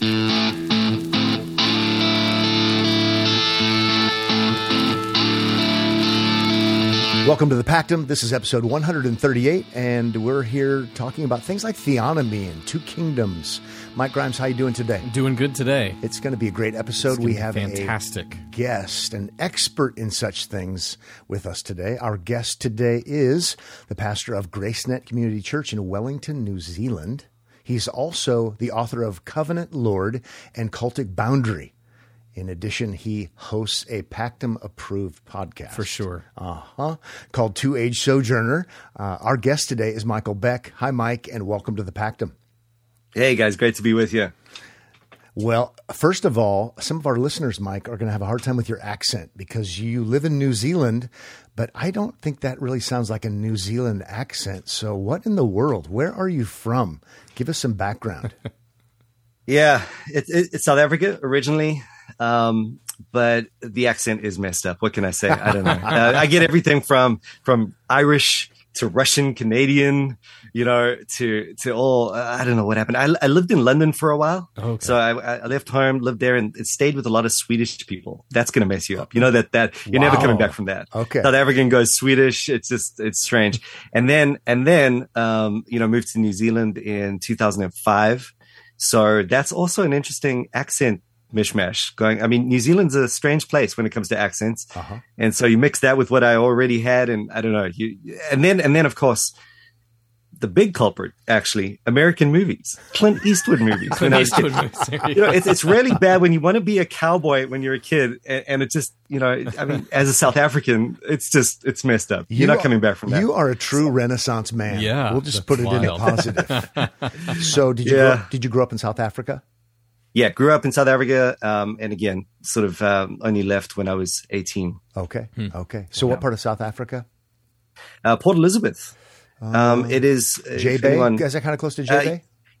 Welcome to the Pactum. This is episode 138, and we're here talking about things like theonomy and two kingdoms. Mike Grimes, how are you doing today? Doing good today. It's going to be a great episode. We have a fantastic guest, an expert in such things, with us today. Our guest today is the pastor of GraceNet Community Church in Wellington, New Zealand. He's also the author of Covenant Lord and Cultic Boundary. In addition, he hosts a Pactum approved podcast. For sure. Uh huh. Called Two Age Sojourner. Uh, our guest today is Michael Beck. Hi, Mike, and welcome to the Pactum. Hey, guys. Great to be with you. Well, first of all, some of our listeners, Mike, are going to have a hard time with your accent because you live in New Zealand, but I don't think that really sounds like a New Zealand accent. So, what in the world? Where are you from? Give us some background. yeah, it, it, it's South Africa originally. Um, but the accent is messed up. What can I say? I don't know. uh, I get everything from from Irish to Russian, Canadian, you know, to to all. I don't know what happened. I, I lived in London for a while, okay. so I, I, left home, lived there, and stayed with a lot of Swedish people. That's going to mess you up. You know that that you're wow. never coming back from that. Okay, South African goes Swedish. It's just it's strange. And then and then um, you know moved to New Zealand in 2005. So that's also an interesting accent mishmash going. I mean, New Zealand's a strange place when it comes to accents, uh-huh. and so you mix that with what I already had, and I don't know. You and then and then of course the big culprit, actually, American movies, Clint Eastwood movies. Clint Eastwood movies. you know, it's, it's really bad when you want to be a cowboy when you're a kid, and, and it just, you know, I mean, as a South African, it's just, it's messed up. You're you not coming back from that. You are a true Renaissance man. Yeah, we'll just put it wild. in a positive. so, did you yeah. grow, did you grow up in South Africa? yeah, grew up in South Africa, um, and again, sort of um, only left when I was eighteen. Okay, hmm. okay. So, yeah. what part of South Africa? Uh, Port Elizabeth. Um, uh, it is uh, J Bay. Is that kind of close to J Bay? Uh,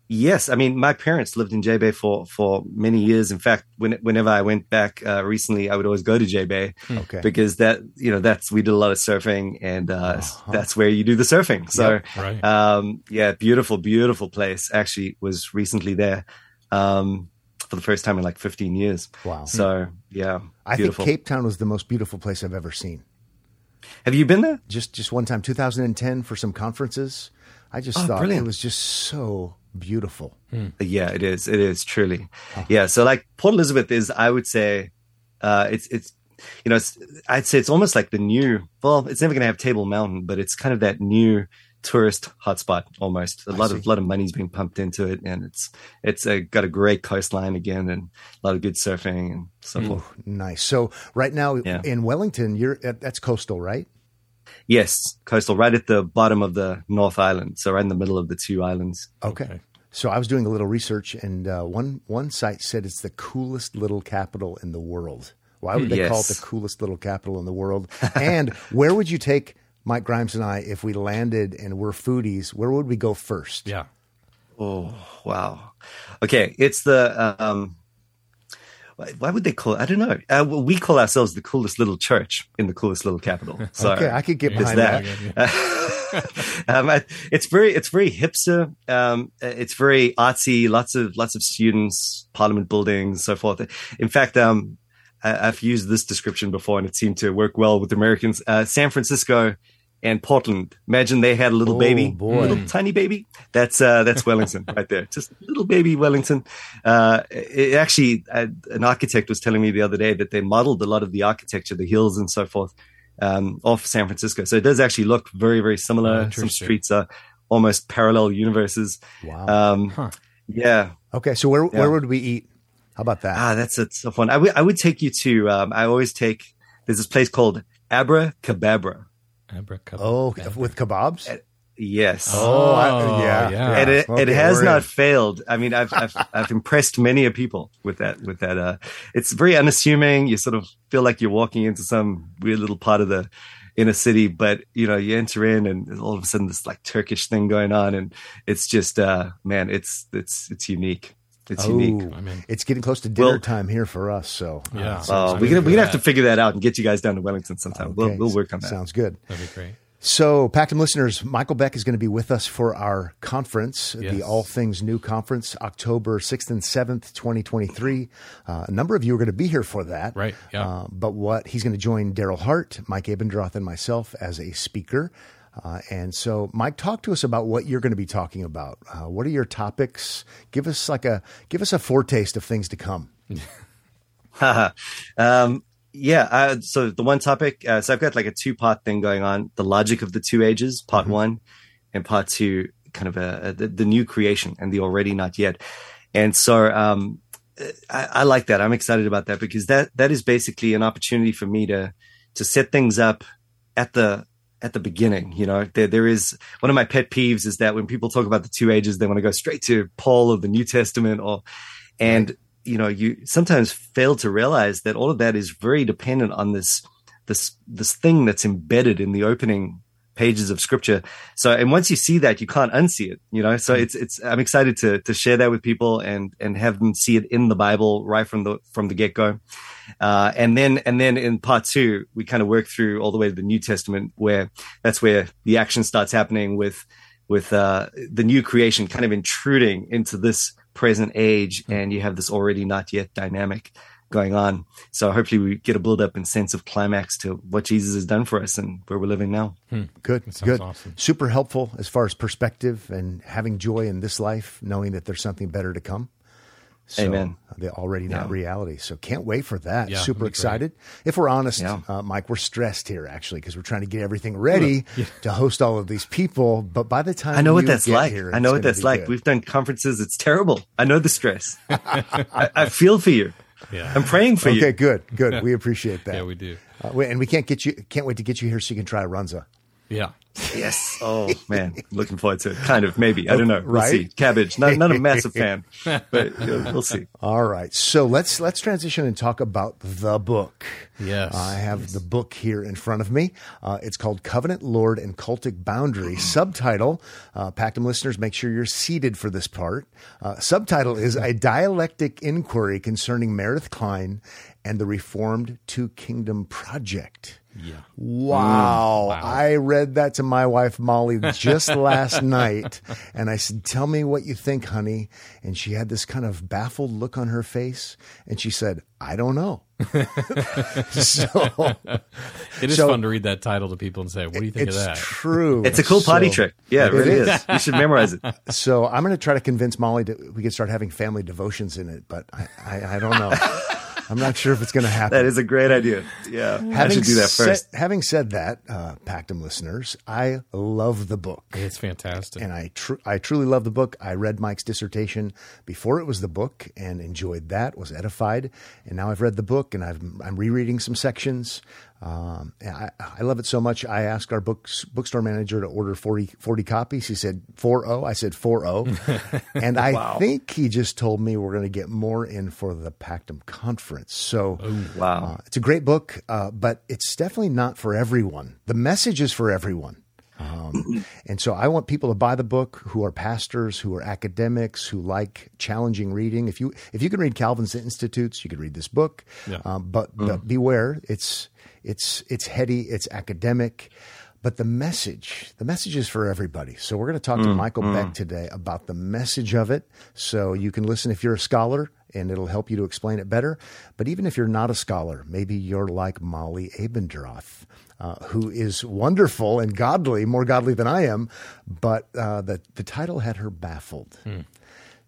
yes, I mean my parents lived in J Bay for for many years. In fact, when, whenever I went back uh, recently, I would always go to J Bay hmm. okay. because that you know that's we did a lot of surfing, and uh, uh-huh. that's where you do the surfing. So, yep, right. um, yeah, beautiful, beautiful place. Actually, was recently there. Um, for the first time in like 15 years. Wow. So, yeah. I think Cape Town was the most beautiful place I've ever seen. Have you been there? Just just one time, 2010 for some conferences. I just oh, thought brilliant. it was just so beautiful. Hmm. Yeah, it is. It is truly. Huh. Yeah. So like Port Elizabeth is, I would say, uh, it's it's you know, it's, I'd say it's almost like the new. Well, it's never going to have Table Mountain, but it's kind of that new tourist hotspot almost. A I lot see. of lot of money's being pumped into it, and it's it's a, got a great coastline again, and a lot of good surfing and so hmm. forth. Nice. So right now yeah. in Wellington, you're that's coastal, right? Yes, coastal, right at the bottom of the North Island, so right in the middle of the two islands. Okay. okay. So I was doing a little research, and uh, one one site said it's the coolest little capital in the world. Why would hmm, they yes. call it the coolest little capital in the world? and where would you take Mike Grimes and I, if we landed and we're foodies, where would we go first? Yeah. Oh wow. Okay, it's the um, why would they call it? I don't know. Uh, well, we call ourselves the coolest little church in the coolest little capital. So okay, I could get behind that. that. um, it's very, it's very hipster. Um, it's very artsy. Lots of, lots of students, Parliament buildings, so forth. In fact, um, I, have used this description before, and it seemed to work well with Americans. Uh, San Francisco and Portland. Imagine they had a little oh, baby, boy. little tiny baby. That's uh, that's Wellington right there. Just a little baby Wellington. Uh, it actually, uh, an architect was telling me the other day that they modeled a lot of the architecture, the hills and so forth, um, off San Francisco. So it does actually look very, very similar. Oh, Some streets are almost parallel universes. Wow. Um, huh. Yeah. Okay, so where yeah. where would we eat? How about that? Ah, that's a tough one. I, w- I would take you to. Um, I always take. There's this place called Abra Kebabra. Abra Kababra Oh, with kebabs? Uh, yes. Oh, I, yeah, yeah. And it, it has not failed. I mean, I've, I've, I've impressed many of people with that. With that, uh, it's very unassuming. You sort of feel like you're walking into some weird little part of the inner city, but you know, you enter in, and all of a sudden, this like Turkish thing going on, and it's just, uh, man, it's it's it's unique. It's oh, unique. I mean, it's getting close to dinner well, time here for us. So yeah, uh, we're gonna we're gonna have to figure that out and get you guys down to Wellington sometime. Okay. We'll we'll work on that. Sounds good. That'd be great. So, Pactum listeners, Michael Beck is going to be with us for our conference, Yes. the All Things New Conference, October 6th and 7th, 2023. Uh, a number of you are going to be here for that. Right, yeah. Uh, but what he's going to join Darryl Hart, Mike Abendroth, and myself as a speaker. Uh, and so, Mike, talk to us about what you're going to be talking about. Uh, what are your topics? Give us like a give us a foretaste of things to come. um, yeah. Uh, so the one topic, uh, so I've got like a two part thing going on: the logic of the two ages, part one, and part two, kind of a, a the, the new creation and the already not yet. And so um, I, I like that. I'm excited about that because that that is basically an opportunity for me to to set things up at the at the beginning. You know, there there is one of my pet peeves is that when people talk about the two ages, they want to go straight to Paul of the New Testament or and you know you sometimes fail to realize that all of that is very dependent on this this this thing that's embedded in the opening pages of scripture. So and once you see that you can't unsee it you know? So it's it's i'm excited to to share that with people and and have them see it in the bible right from the from the get-go. Uh, and then and then in part two we kind of work through all the way to the new testament where that's where the action starts happening with with uh, the new creation kind of intruding into this present age and you have this already not yet dynamic going on so hopefully we get a build up and sense of climax to what jesus has done for us and where we're living now Good, good, awesome. super helpful as far as perspective and having joy in this life, knowing that there's something better to come. So, Amen. The already not reality. So can't wait for that. Yeah, super it'll great. excited. If we're honest, Yeah. uh, Mike, we're stressed here actually because we're trying to get everything ready to host all of these people. But by the time i know what that's like here, i know what that's like good. we've done conferences it's terrible i know the stress I, I feel for you Yeah. i'm praying for Okay, you Okay, good, good. We appreciate that. Yeah, we do. Uh, and we can't get you. Can't wait to get you here so you can try Runza. Yeah. Yes. Oh man, looking forward to it. Kind of, maybe. I don't know. We'll Right? see. Cabbage. Not, not a massive fan, but we'll see. All right, so let's let's transition and talk about the book. Yes. I have the book here in front of me. Uh, it's called Covenant, Lord, and Cultic Boundary. Subtitle, uh, Pactum listeners, make sure you're seated for this part. Uh, subtitle is A Dialectic Inquiry Concerning Meredith Kline and the Reformed Two Kingdom Project. Yeah. Mm, wow. I read that to my wife, Molly, just last night. And I said, Tell me what you think, honey. And she had this kind of baffled look on her face. And she said, I don't know. so It is So- fun to read that title to people and say, "What do you think it's of that?" true. It's a cool party So- trick. Yeah, it really is. You should memorize it. So I'm going to try to convince Molly that we could start having family devotions in it, but I, I, I don't know. I'm not sure if it's going to happen. That is a great idea. Yeah, I should do that said- first. having said that, uh, Pactum listeners, I love the book. It's fantastic. and I tr- I truly love the book. I read Mike's dissertation before it was the book and enjoyed that. Was edified, and now I've read the book and I've, I'm rereading some sections. Um, I, I love it so much. I asked our books bookstore manager to order 40, 40 copies. He said 4-0. I said 4-0. and I think he just told me we're going to get more in for the Pactum conference. So Wow. uh, it's a great book, uh, but it's definitely not for everyone. The message is for everyone. Um, and so I want people to buy the book who are pastors, who are academics, who like challenging reading. If you if you can read Calvin's Institutes, you could read this book. Yeah. Um, but, but beware, it's it's it's heady, it's academic, but the message the message is for everybody. So we're going to talk to Michael Beck today about the message of it. So you can listen if you're a scholar. And it'll help you to explain it better. But even if you're not a scholar, maybe you're like Molly Abendroth, uh, who is wonderful and godly, more godly than I am, but uh, the, the title had her baffled.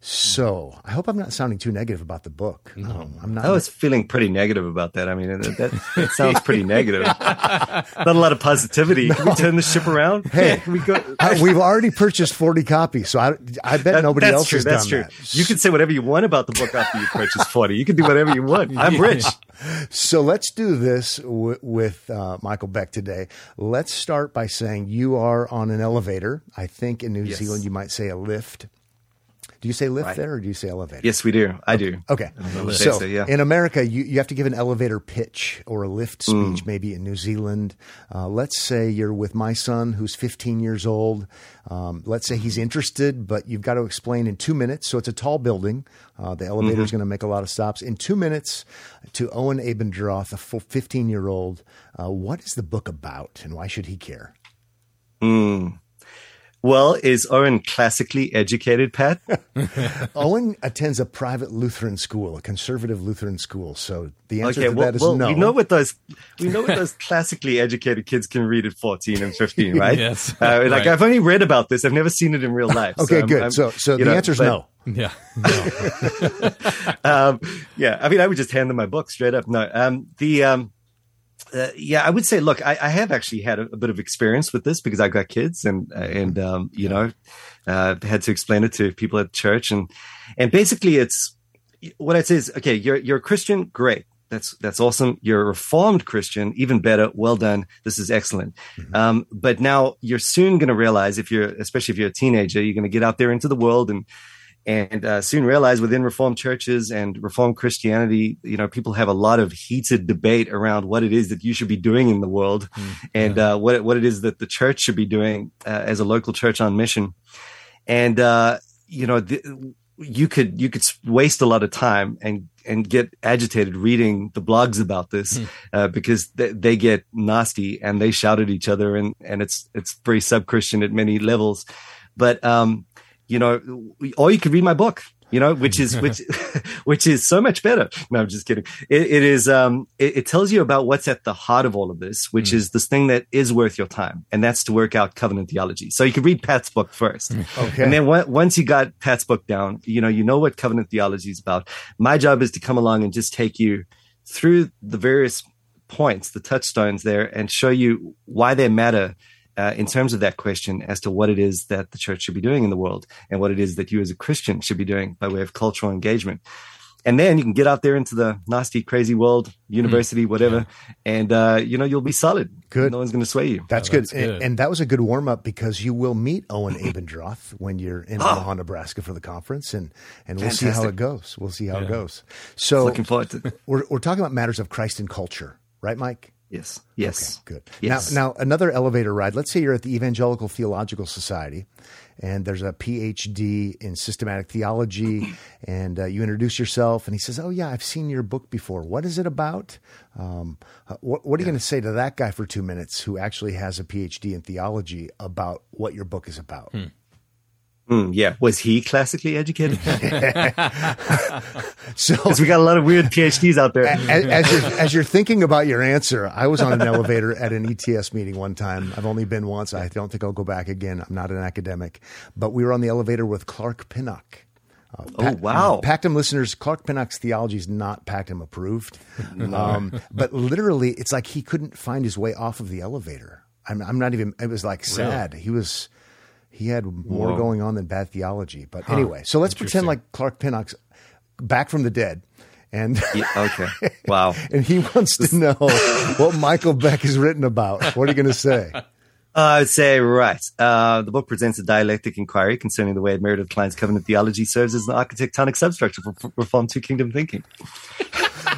So I hope I'm not sounding too negative about the book. Um, I'm not. I was feeling pretty negative about that. I mean, that, that, that sounds pretty negative. Not a lot of positivity. Can we turn the ship around? Hey. Can we go? I- we've already purchased 40 copies, so I, I bet That- nobody else true. has that's done true. that. You can say whatever you want about the book after you purchase 40. You can do whatever you want. I'm rich. So let's do this w- with uh, Michael Beck today. Let's start by saying you are on an elevator. I think in New Yes. Zealand you might say a lift. Do you say lift Right. there or do you say elevator? Yes, we do. I do. Okay. would say So, so, yeah. in America, you, you have to give an elevator pitch or a lift Mm. speech, maybe in New Zealand. Uh, let's say you're with my son who's 15 years old. Um, let's say he's interested, but you've got to explain in two minutes. So it's a tall building. Uh, the elevator is Mm-hmm. going to make a lot of stops. In two minutes, to Owen Abendroth, a 15 year old, uh, what is the book about and why should he care? Mm. Well, is Owen classically educated, Pat? Owen attends a private Lutheran school, a conservative Lutheran school. So the answer okay, to well, that is well, no. we know what those we know what those classically educated kids can read at fourteen and fifteen, right? Yes. Uh, like Right. I've only read about this. I've never seen it in real life. okay, I'm- good. I'm- so so the know, answer is no. Yeah. No. um, yeah, I mean, I would just hand them my book straight up. No, um, the um, uh, yeah, I would say, look, I, I have actually had a, a bit of experience with this because I've got kids, and and um, you know, uh, had to explain it to people at church, and and basically, it's what I'd say is, okay, you're you're a Christian, great. That's that's awesome. You're a reformed Christian, even better. Well done. This is excellent. Um, but now you're soon going to realize, if you're, especially if you're a teenager, you're going to get out there into the world and and uh, soon realize within Reformed churches and Reformed Christianity, you know, people have a lot of heated debate around what it is that you should be doing in the world, and uh, what what it is that the church should be doing uh, as a local church on mission. And uh, you know, the, you could you could waste a lot of time and and get agitated reading the blogs about this uh, because they, they get nasty and they shout at each other and and it's it's very sub Christian at many levels, but um you know, or you could read my book, you know, which is which which is so much better. No, I'm just kidding. It, it is um it, it tells you about what's at the heart of all of this, which is this thing that is worth your time, and that's to work out covenant theology. So you could read Pat's book first, Okay. and then on- once you got Pat's book down, you know, you know what covenant theology is about. My job is to come along and just take you through the various points, the touchstones there, and show you why they matter uh, in terms of that question as to what it is that the church should be doing in the world and what it is that you as a Christian should be doing by way of cultural engagement. And then you can get out there into the nasty, crazy world, university, whatever, and uh, you know you'll be solid. Good. No one's going to sway you. That's, Oh, good. that's And, good. and that was a good warm up because you will meet Owen Abendroth when you're in Omaha, Nebraska for the conference, and and we'll see how it goes. We'll see how it goes. So Looking forward to. we're we're talking about matters of Christ and culture, right, Mike? Yes. Yes. Good. Yes. Now, now another elevator ride. Let's say you're at the Evangelical Theological Society, and there's a PhD in systematic theology, and uh, you introduce yourself, and he says, "Oh yeah, I've seen your book before. What is it about? Um, uh, what, what are you going to say to that guy for two minutes who actually has a PhD in theology about what your book is about?" Mm, yeah. Was he classically educated? So. We got a lot of weird PhDs out there. as, as, you're, as you're thinking about your answer, I was on an elevator at an ETS meeting one time. I've only been once. I don't think I'll go back again. I'm not an academic, but we were on the elevator with Clark Pinnock. Uh, Oh, wow. Pactum listeners, Clark Pinnock's theology is not Pactum approved. Um, but literally, it's like he couldn't find his way off of the elevator. I'm, I'm not even, it was like sad. He was, he had more Whoa. going on than bad theology. But anyway, so let's pretend like Clark Pinnock's back from the dead. And Yeah, okay. Wow. and he wants to know what Michael Beck has written about. What are you going to say? Uh, I would say, right. Uh, the book presents a dialectic inquiry concerning the way Meredith Kline's covenant theology serves as an architectonic substructure for for Reformed two kingdom thinking.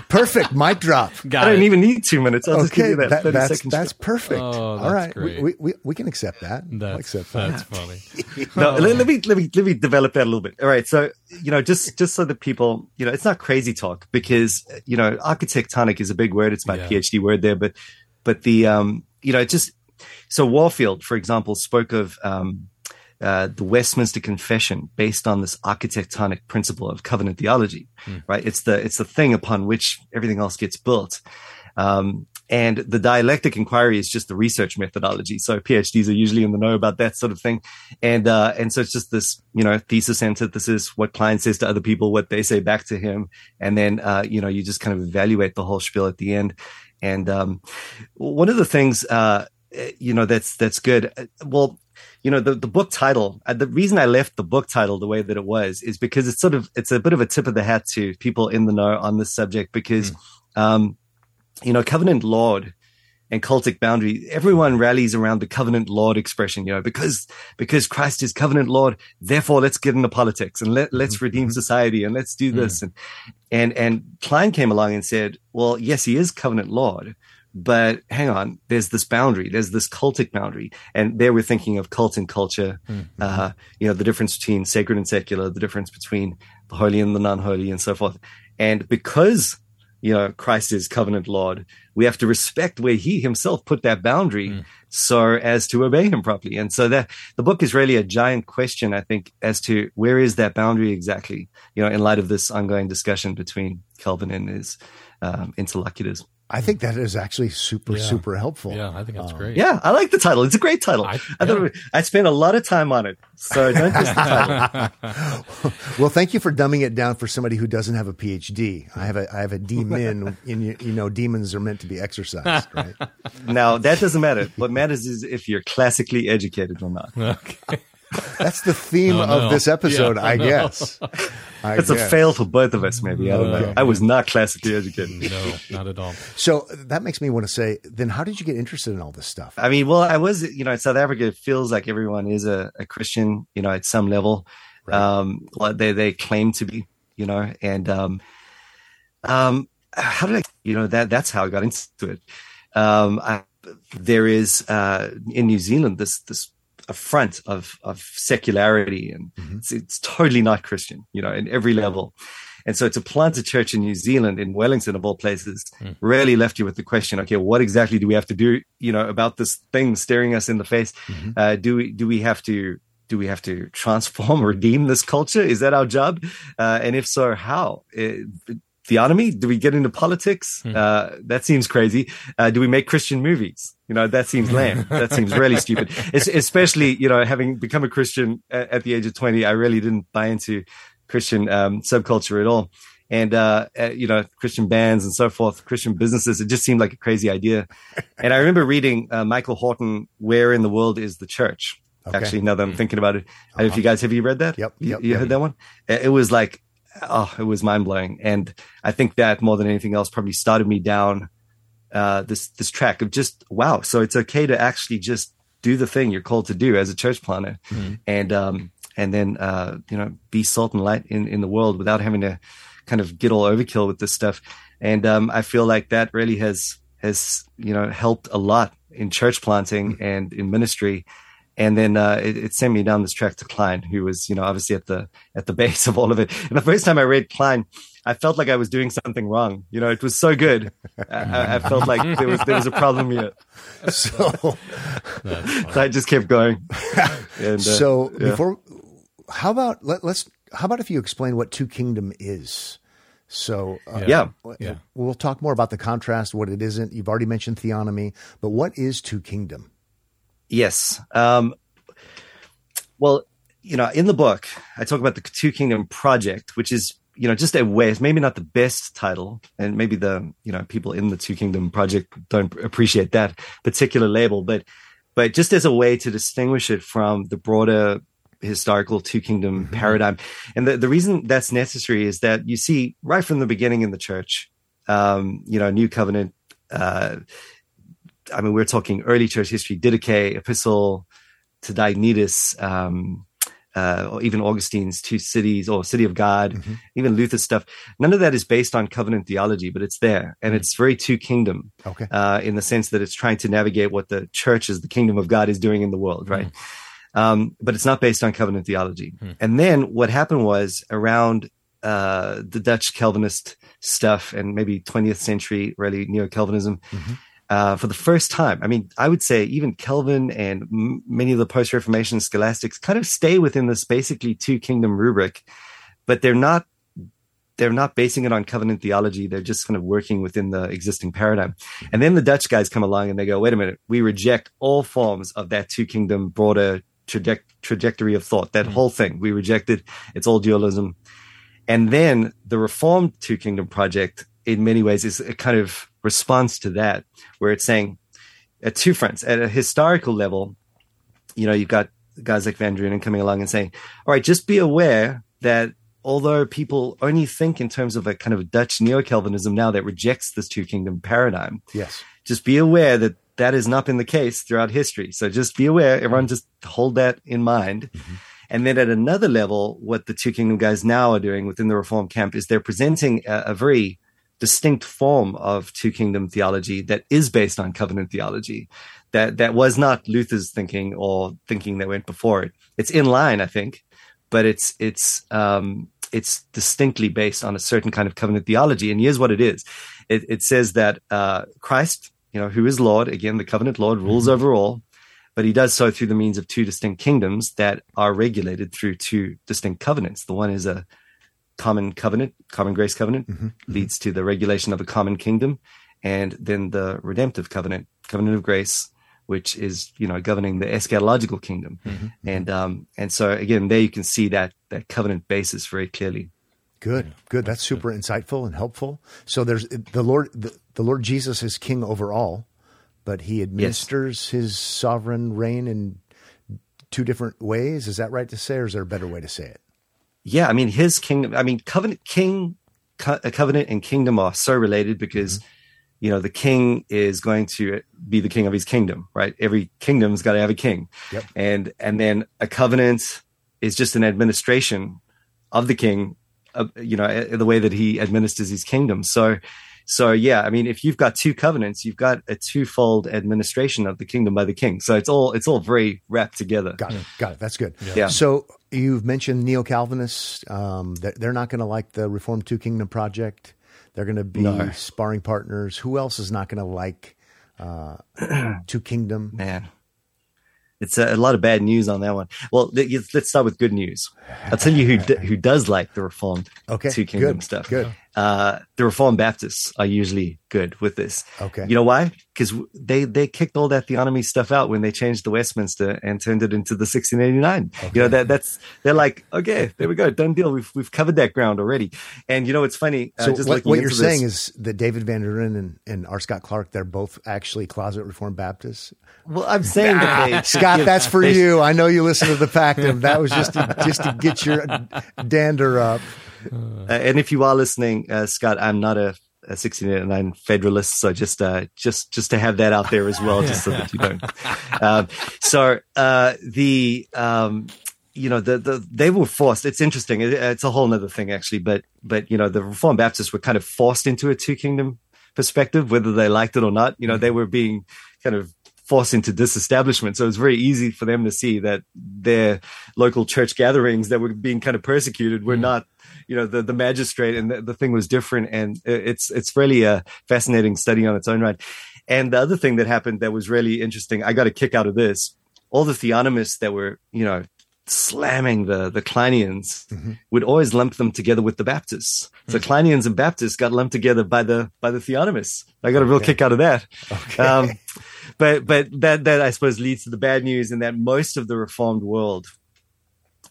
Perfect. Mic drop. Got I don't even need two minutes. I'll just give Okay, you that. that, 30 that's seconds. that's perfect. Oh, that's right, great. We, we we can accept that. I'll That's, accept that. that's funny. no, let, let me let me let me develop that a little bit. All right, so you know, just just so that people, you know, it's not crazy talk because you know, architectonic is a big word. It's my Yeah. PhD word there, but but the um, you know, it just so Warfield, for example, spoke of um, uh, the Westminster Confession based on this architectonic principle of covenant theology, right? It's the it's the thing upon which everything else gets built. Um, and the dialectic inquiry is just the research methodology. So PhDs are usually in the know about that sort of thing. And, uh, and so it's just this, you know, thesis antithesis, what Kline says to other people, what they say back to him. And then, uh, you know, you just kind of evaluate the whole spiel at the end. And, um, one of the things, uh, you know, that's, that's good. Well, you know, the, the book title, uh, the reason I left the book title the way that it was is because it's sort of, it's a bit of a tip of the hat to people in the know on this subject because, um, you know, covenant Lord and cultic boundary, everyone rallies around the covenant Lord expression, you know, because, because Christ is covenant Lord, therefore let's get into politics and let, let's redeem society and let's do this. And, and, and Kline came along and said, well, yes, he is covenant Lord, but hang on, there's this boundary, there's this cultic boundary. And there we're thinking of cult and culture, uh, you know, the difference between sacred and secular, the difference between the holy and the non-holy and so forth. And because you know, Christ is covenant Lord. We have to respect where he himself put that boundary mm. so as to obey him properly. And so that the book is really a giant question, I think, as to where is that boundary exactly, you know, in light of this ongoing discussion between Calvin and his um, interlocutors. I think that is actually super, yeah. super helpful. Yeah, I think that's um, great. Yeah, I like the title. It's a great title. I, I thought was, I spent a lot of time on it. So don't just the title. well, thank you for dumbing it down for somebody who doesn't have a PhD. I have a I have a D min. in you know, demons are meant to be exercised, right? Now that doesn't matter. What matters is if you're classically educated or not. Okay. That's the theme oh, no. of this episode, yeah, I no. guess. I it's guess. a fail for both of us, maybe. I don't know. I was not classically educated. No, not at all. So that makes me want to say, then how did you get interested in all this stuff? I mean, well, I was, you know, in South Africa, it feels like everyone is a, a Christian, you know, at some level. Right. Um, they, they claim to be, you know, and, um, um, how did I, you know, that, that's how I got into it. Um, I, there is, uh, in New Zealand, this, this affront of of secularity, and mm-hmm. it's, it's, totally not Christian, you know, in every level. And so to plant a church in New Zealand, in Wellington of all places, mm. really left you with the question: Okay, what exactly do we have to do, you know, about this thing staring us in the face? Mm-hmm. Uh, do we do we have to do we have to transform, redeem this culture? Is that our job? Uh, and if so, how? It, theonomy? Do we get into politics? Hmm. Uh, that seems crazy. Uh, do we make Christian movies? You know, that seems lame. that seems really stupid. It's, especially, you know, having become a Christian at, at, the age of 20, I really didn't buy into Christian um, subculture at all. And, uh, uh, you know, Christian bands and so forth, Christian businesses, it just seemed like a crazy idea. and I remember reading uh, Michael Horton, Where in the World is the Church? Okay. Actually, now that I'm thinking about it, uh-huh. I don't know if you guys have you read that? Yep. yep you, you yep. heard that one? It was like oh, it was mind blowing. And I think that more than anything else probably started me down uh, this this track of just wow. So it's okay to actually just do the thing you're called to do as a church planter, mm-hmm. and um, and then uh, you know be salt and light in in the world without having to kind of get all overkill with this stuff. And um, I feel like that really has has you know helped a lot in church planting mm-hmm. and in ministry and then uh, it, it, sent me down this track to Kline, who was, you know, obviously at the at the base of all of it. And the first time I read Kline, I felt like I was doing something wrong. You know, it was so good. I, I felt like there was there was a problem here. So, so I just kept going. And, uh, so yeah. before, how about let, us how about if you explain what Two Kingdom is? So uh, yeah, yeah, we'll talk more about the contrast, what it isn't. You've already mentioned theonomy, but what is Two Kingdom? Yes. Um, well, you know, in the book, I talk about the Two Kingdom Project, which is, you know, just a way, it's maybe not the best title, and maybe the, you know, people in the Two Kingdom Project don't appreciate that particular label, but, but just as a way to distinguish it from the broader historical two kingdom mm-hmm. paradigm. And the, the reason that's necessary is that you see right from the beginning in the church, um, you know, New Covenant, uh, I mean, we're talking early church history, Didache, Epistle to Diognetus, um, uh, or even Augustine's Two Cities or City of God, mm-hmm. even Luther's stuff. None of that is based on covenant theology, but it's there. And mm-hmm. it's very two kingdom okay. uh, in the sense that it's trying to navigate what the church is, the kingdom of God is doing in the world, right? Mm-hmm. Um, but it's not based on covenant theology. Mm-hmm. And then what happened was around uh, the Dutch Calvinist stuff and maybe 20th century, really neo Calvinism. Uh, for the first time. I mean, I would say even Calvin and m- many of the post Reformation scholastics kind of stay within this basically two kingdom rubric, but they're not. They're not basing it on covenant theology. They're just kind of working within the existing paradigm. And then the Dutch guys come along and they go, wait a minute, we reject all forms of that two kingdom broader traje- trajectory of thought, that mm-hmm. whole thing. We reject it. It's all dualism. And then the Reformed Two Kingdom Project, in many ways, is a kind of response to that, where it's saying at two fronts at a historical level, you know, you've got guys like VanDrunen coming along and saying, all right, just be aware that although people only think in terms of a kind of Dutch neo Calvinism now that rejects this two kingdom paradigm, yes, just be aware that that has not been the case throughout history. So just be aware, everyone just hold that in mind. Mm-hmm. And then at another level, what the two kingdom guys now are doing within the reform camp is they're presenting a, a very distinct form of two kingdom theology that is based on covenant theology that that was not luther's thinking or thinking that went before it it's in line i think but it's it's um it's distinctly based on a certain kind of covenant theology. And here's what it is: it, it says that uh, Christ, you know, who is Lord, again, the covenant Lord, rules mm-hmm. over all, but he does so through the means of two distinct kingdoms that are regulated through two distinct covenants. The one is a common covenant, common grace covenant, mm-hmm. mm-hmm. leads to the regulation of a common kingdom, and then the redemptive covenant, covenant of grace, which is you know governing the eschatological kingdom, mm-hmm. mm-hmm. and um and so again there you can see that that covenant basis very clearly. Good, good. That's super insightful and helpful. So there's the Lord, the, the Lord Jesus is King over all, but He administers yes. His sovereign reign in two different ways. Is that right to say, or is there a better way to say it? Yeah, I mean His kingdom. I mean covenant, king, co- covenant, and kingdom are so related because. Mm-hmm you know the king is going to be the king of his kingdom right every kingdom's got to have a king yep. and and then a covenant is just an administration of the king uh, you know the way that he administers his kingdom so so yeah i mean if you've got two covenants you've got a twofold administration of the kingdom by the king so it's all it's all very wrapped together got it got it that's good yeah, yeah. so you've mentioned neo-calvinists um, they're not going to like the reformed two kingdom project they're going to be no. sparring partners. Who else is not going to like uh, Two Kingdom? Man, it's a, a, lot of bad news on that one. Well, let's start with good news. I'll tell you who d- who does like the Reformed okay, Two Kingdom good, stuff. Good. Uh, the Reformed Baptists are usually good with this. Okay. You know why? Because they they kicked all that theonomy stuff out when they changed the Westminster and turned it into the 1689. Okay. You know that that's they're like, okay, there we go, done deal. We've we've covered that ground already. And you know it's funny. Uh, so uh, what, what you're this, saying is that David VanDrunen and, and R. Scott Clark, they're both actually closet Reformed Baptists. Well, I'm saying that they, Scott, that's for they, you. I know you listen to the Pactum. That was just to, just to get your dander up. Uh, and if you are listening, uh, Scott, I'm not a, a 1689 Federalist, so just uh, just just to have that out there as well, just so that you don't. Um, so uh, the um, you know the, the they were forced. It's interesting. It, it's a whole other thing actually, but but you know the Reformed Baptists were kind of forced into a two kingdom perspective, whether they liked it or not. You know, they were being kind of forced into disestablishment. So it's very easy for them to see that their local church gatherings that were being kind of persecuted were mm. not you know the the magistrate and the, the thing was different and it's it's really a fascinating study on its own right and the other thing that happened that was really interesting i got a kick out of this all the theonomists that were you know slamming the the Klineans mm-hmm. would always lump them together with the Baptists. So mm-hmm. Klineans and Baptists got lumped together by the by the theonomists. I got a real okay. kick out of that. Okay. Um, but but that that I suppose leads to the bad news in that most of the reformed world,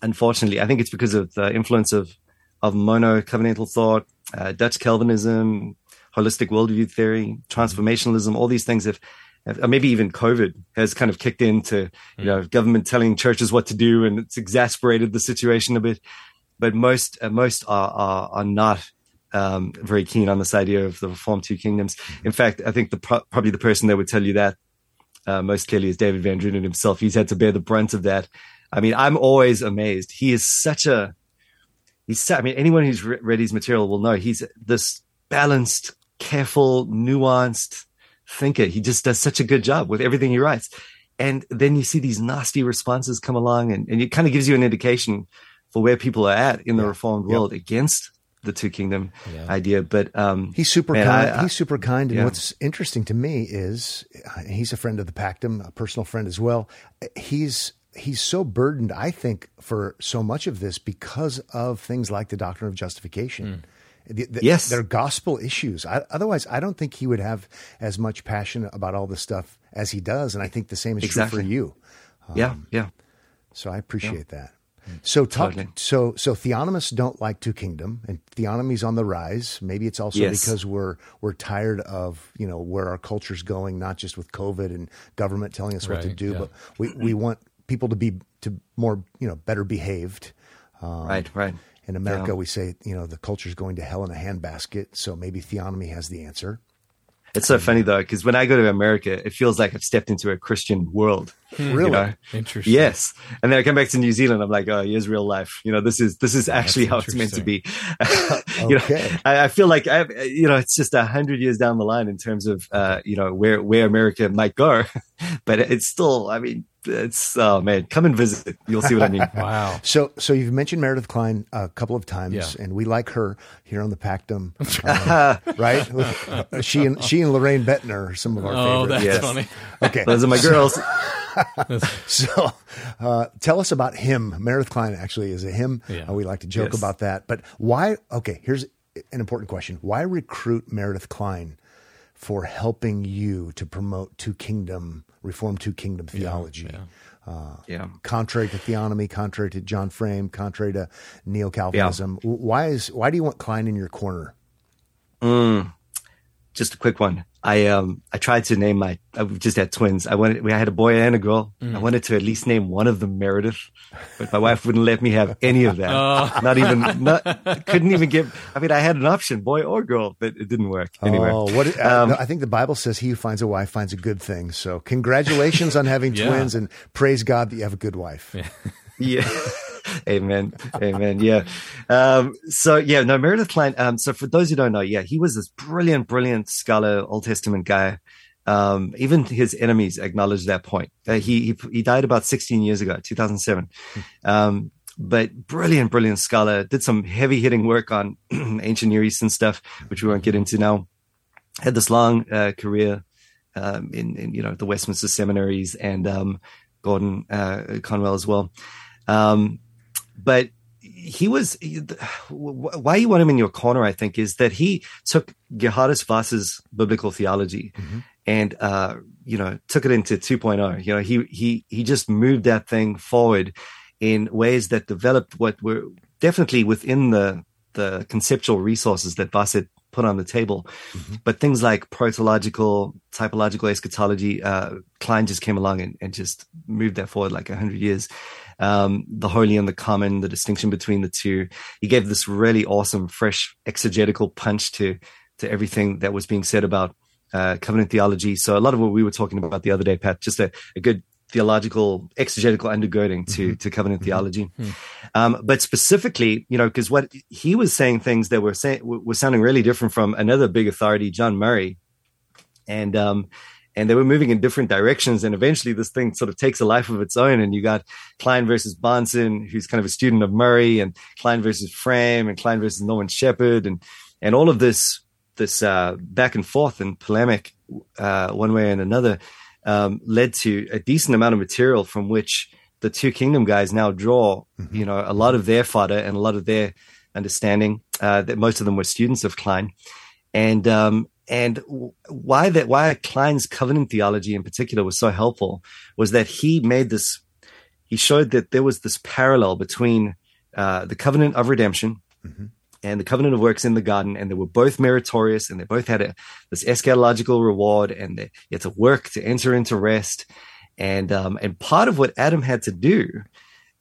unfortunately, I think it's because of the influence of of mono covenantal thought, uh, Dutch Calvinism, holistic worldview theory, transformationalism, all these things have, have, maybe even COVID has kind of kicked into, you know, government telling churches what to do and it's exasperated the situation a bit. But most, uh, most are, are, are not, um, very keen on this idea of the Reformed two kingdoms. In fact, I think the probably the person that would tell you that uh, most clearly is David VanDrunen himself. He's had to bear the brunt of that. I mean, I'm always amazed. He is such a he's I mean anyone who's re- read his material will know he's this balanced, careful, nuanced thinker. He just does such a good job with everything he writes. And then you see these nasty responses come along and, and it kind of gives you an indication for where people are at in the yeah. reformed world yep. against the two kingdom yeah. idea. But um, he's super kind. I, I, he's super kind. And yeah. what's interesting to me is uh, he's a friend of the Pactum, a personal friend as well. He's he's so burdened, I think, for so much of this because of things like the doctrine of justification. Mm. The, the, yes, they're gospel issues. I, otherwise, I don't think he would have as much passion about all this stuff as he does. And I think the same is exactly. true for you. Um, yeah, yeah. So I appreciate yeah. that. So talk, totally. so so theonomists don't like two kingdom, and theonomy's on the rise. Maybe it's also yes. because we're we're tired of you know where our culture's going, not just with COVID and government telling us right, what to do, yeah. but we, we want people to be to more you know better behaved. Um, right, right. In America, yeah. we say you know the culture's going to hell in a handbasket, so maybe theonomy has the answer. It's so funny though, because when I go to America, it feels like I've stepped into a Christian world. Really? You know? Interesting. Yes. And then I come back to New Zealand. I'm like, oh, here's real life. You know, this is, this is actually how it's meant to be. you okay. know, I, I, feel like I, you know, it's just a hundred years down the line in terms of, uh, you know, where, where America might go, but it's still, I mean, it's oh man, come and visit. You'll see what I mean. Wow. So, so you've mentioned Meredith Kline a couple of times, Yeah. and we like her here on the Pactum, uh, right? She and she and Loraine Boettner are some of our Oh, favorites. that's Yes. funny. Okay, Those are my girls. so uh, tell us about him. Meredith Kline actually is a him. Yeah. Uh, we like to joke Yes. about that, but why? Okay, here's an important question: Why recruit Meredith Kline for helping you to promote two kingdom, reform two kingdom theology? Uh, yeah. contrary to theonomy, contrary to John Frame, contrary to neo Calvinism. Why is why do you want Kline in your corner? Mm. Just a quick one. I um I tried to name my I just had twins. I wanted we had a boy and a girl. I wanted to at least name one of them Meredith, but my wife wouldn't let me have any of that. Not even not couldn't even give. I mean, I had an option, boy or girl, but it didn't work. Anyway, Oh, what uh, I think the Bible says he who finds a wife finds a good thing. So congratulations on having Yeah. twins, and praise God that you have a good wife. yeah. Amen. Amen. Yeah. Um, so yeah, no, Meredith Kline. Um, so for those who don't know, yeah, he was this brilliant, brilliant scholar, Old Testament guy. Um, even his enemies acknowledged that point. Uh, he, he, he died about 16 years ago, 2007. Um, but brilliant, brilliant scholar, did some heavy hitting work on ancient Near Eastern stuff, which we won't get into now. Had this long, uh, career, um, in, in, you know, the Westminster seminaries and, um, Gordon, uh, Conwell as well. Um, but he was why you want him in your corner, I think, is that he took Geerhardus Vos's biblical theology and uh, you know took it into 2.0. You know, he he he just moved that thing forward in ways that developed what were definitely within the the conceptual resources that Voss had put on the table. But things like protological, typological eschatology, uh, Kline just came along and, and just moved that forward like a hundred years. Um, the holy and the common, the distinction between the two. He gave this really awesome, fresh exegetical punch to to everything that was being said about uh, covenant theology. So a lot of what we were talking about the other day, Pat, just a, a good theological exegetical undergirding to to covenant theology. Um, but specifically, you know, because what he was saying things that were saying were sounding really different from another big authority, John Murray, and um, and they were moving in different directions. And eventually, this thing sort of takes a life of its own. And you got Kline versus Bahnsen, who's kind of a student of Murray, and Kline versus Frame, and Kline versus Norman Shepherd, and and all of this this uh, back and forth and polemic, uh, one way and another, um, led to a decent amount of material from which the two kingdom guys now draw, you know, a lot of their fodder and a lot of their understanding. Uh, that most of them were students of Kline, and um, and why that why Kline's covenant theology in particular was so helpful was that he made this. He showed that there was this parallel between uh, the covenant of redemption and the covenant of works in the garden, and they were both meritorious, and they both had a, this eschatological reward, and they you had to work to enter into rest, and um, and part of what Adam had to do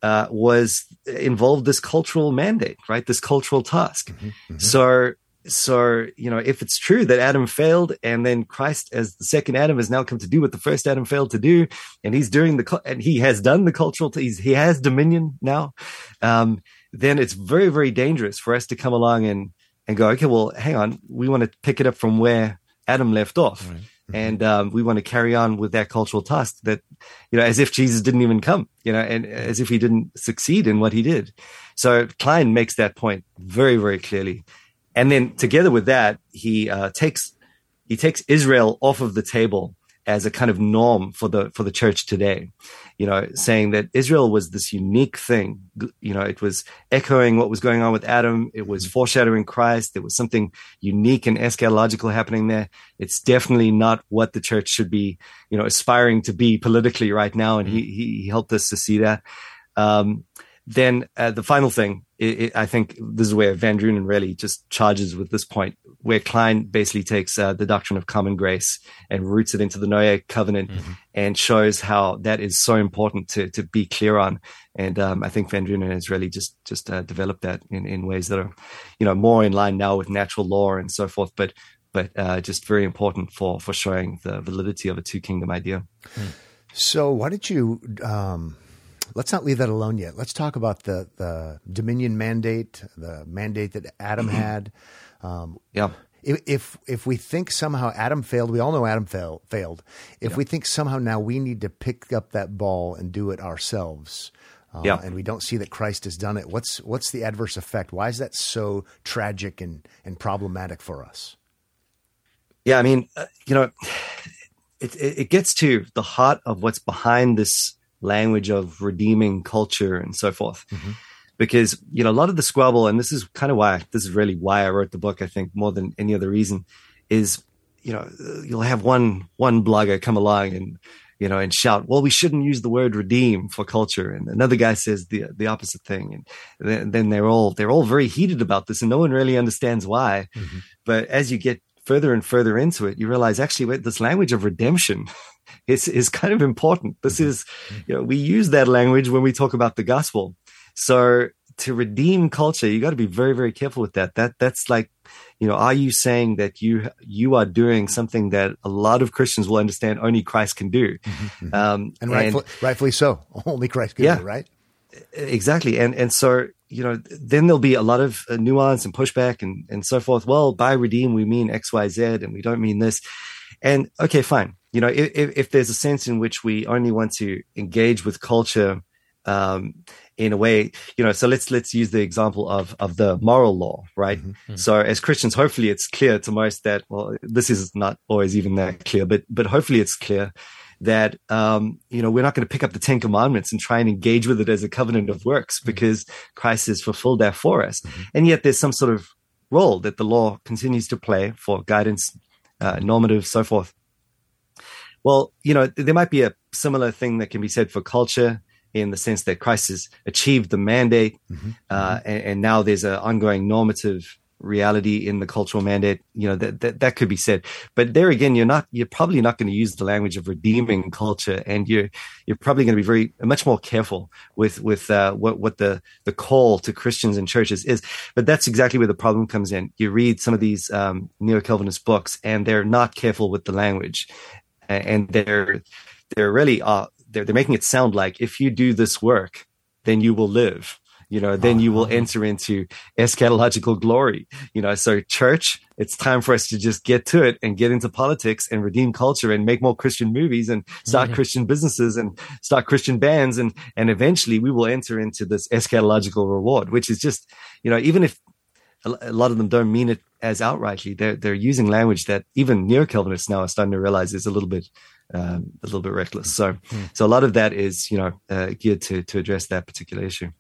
uh, was involved this cultural mandate, right? This cultural task. So so you know if it's true that adam failed and then christ as the second adam has now come to do what the first adam failed to do and he's doing the and he has done the cultural t- he's, he has dominion now um, then it's very very dangerous for us to come along and and go okay well hang on. We want to pick it up from where adam left off. And um, we want to carry on with that cultural task that you know as if jesus didn't even come you know and as if he didn't succeed in what he did. So kline makes that point very very clearly and then together with that he uh, takes he takes israel off of the table as a kind of norm for the for the church today. You know saying that israel was this unique thing. You know it was echoing what was going on with adam. It was foreshadowing christ. There was something unique and eschatological happening there. It's definitely not what the church should be you know aspiring to be politically right now. And he he helped us to see that. Um then uh, the final thing, it, it, I think this is where VanDrunen really just charges with this point, where Kline basically takes uh, the doctrine of common grace and roots it into the Noahic covenant and shows how that is so important to to be clear on. And um, I think VanDrunen has really just just uh, developed that in, in ways that are, you know, more in line now with natural law and so forth. But but uh, just very important for for showing the validity of a two kingdom idea. So why didn't you? Um, let's not leave that alone yet. Let's talk about the the Dominion mandate, the mandate that Adam had. Um, Yeah. if if we think somehow Adam failed, we all know Adam fail, failed. If yeah. we think somehow now we need to pick up that ball and do it ourselves, uh, yeah. and we don't see that Christ has done it, what's what's the adverse effect? Why is that so tragic and and problematic for us? Yeah, I mean, uh, you know, it, it it gets to the heart of what's behind this language of redeeming culture and so forth. Mm-hmm because you know a lot of the squabble and this is kind of why this is really why i wrote the book i think more than any other reason is you know you'll have one one blogger come along and you know and shout well we shouldn't use the word redeem for culture and another guy says the the opposite thing and then, then they're all they're all very heated about this and no one really understands why mm-hmm. but as you get further and further into it you realize actually with this language of redemption is is kind of important this mm-hmm. is you know we use that language when we talk about the gospel so to redeem culture, you got to be very, very careful with that. That that's like, you know, are you saying that you you are doing something that a lot of Christians will understand only Christ can do, mm-hmm, mm-hmm. Um, and, rightfully, and, rightfully so, only Christ can yeah, do, right? Exactly, and and so you know, then there'll be a lot of uh, nuance and pushback and and so forth. Well, by redeem we mean X, Y, Z, and we don't mean this. And okay, fine. You know, if, if there's a sense in which we only want to engage with culture um, in a way, you know, so let's let's use the example of of the moral law, right? Mm-hmm, mm-hmm. So as Christians, hopefully it's clear to most that well, this is not always even that clear, but but hopefully it's clear that um, you know we're not going to pick up the Ten Commandments and try and engage with it as a covenant of works mm-hmm. because Christ has fulfilled that for us, mm-hmm. and yet there's some sort of role that the law continues to play for guidance, uh, normative, so forth. Well, you know, there might be a similar thing that can be said for culture in the sense that Christ has achieved the mandate, mm-hmm. Uh, mm-hmm. and, and, now there's an ongoing normative reality in the cultural mandate. You know that, that that could be said, but there again, you're not you're probably not going to use the language of redeeming culture, and you're you're probably going to be very much more careful with with uh, what what the the call to Christians and churches is. But that's exactly where the problem comes in. You read some of these um, neo Calvinist books, and they're not careful with the language, and they're they're really uh, they're, they're making it sound like if you do this work, then you will live you know then you will uh-huh. enter into eschatological glory you know so church it's time for us to just get to it and get into politics and redeem culture and make more christian movies and start mm-hmm. christian businesses and start christian bands and and eventually we will enter into this eschatological reward which is just you know even if a lot of them don't mean it as outrightly they're they're using language that even neo calvinists now are starting to realize is a little bit um, a little bit reckless. So, mm. so a lot of that is, you know, uh, geared to to address that particular issue.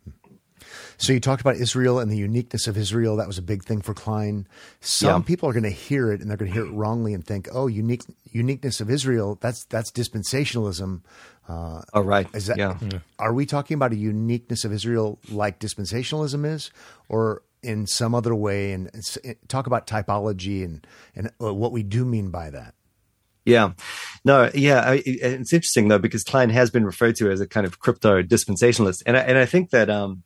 So you talked about Israel and the uniqueness of Israel. That was a big thing for Kline. Some yeah. people are going to hear it and they're going to hear it wrongly and think, "Oh, unique uniqueness of Israel. That's that's dispensationalism." Uh, oh, right. Is that? Yeah. Are we talking about a uniqueness of Israel like dispensationalism is, or in some other way? And talk about typology and and uh, what we do mean by that. Yeah, no, yeah, I, it's interesting though because kline has been referred to as a kind of crypto dispensationalist, and I, and I think that um,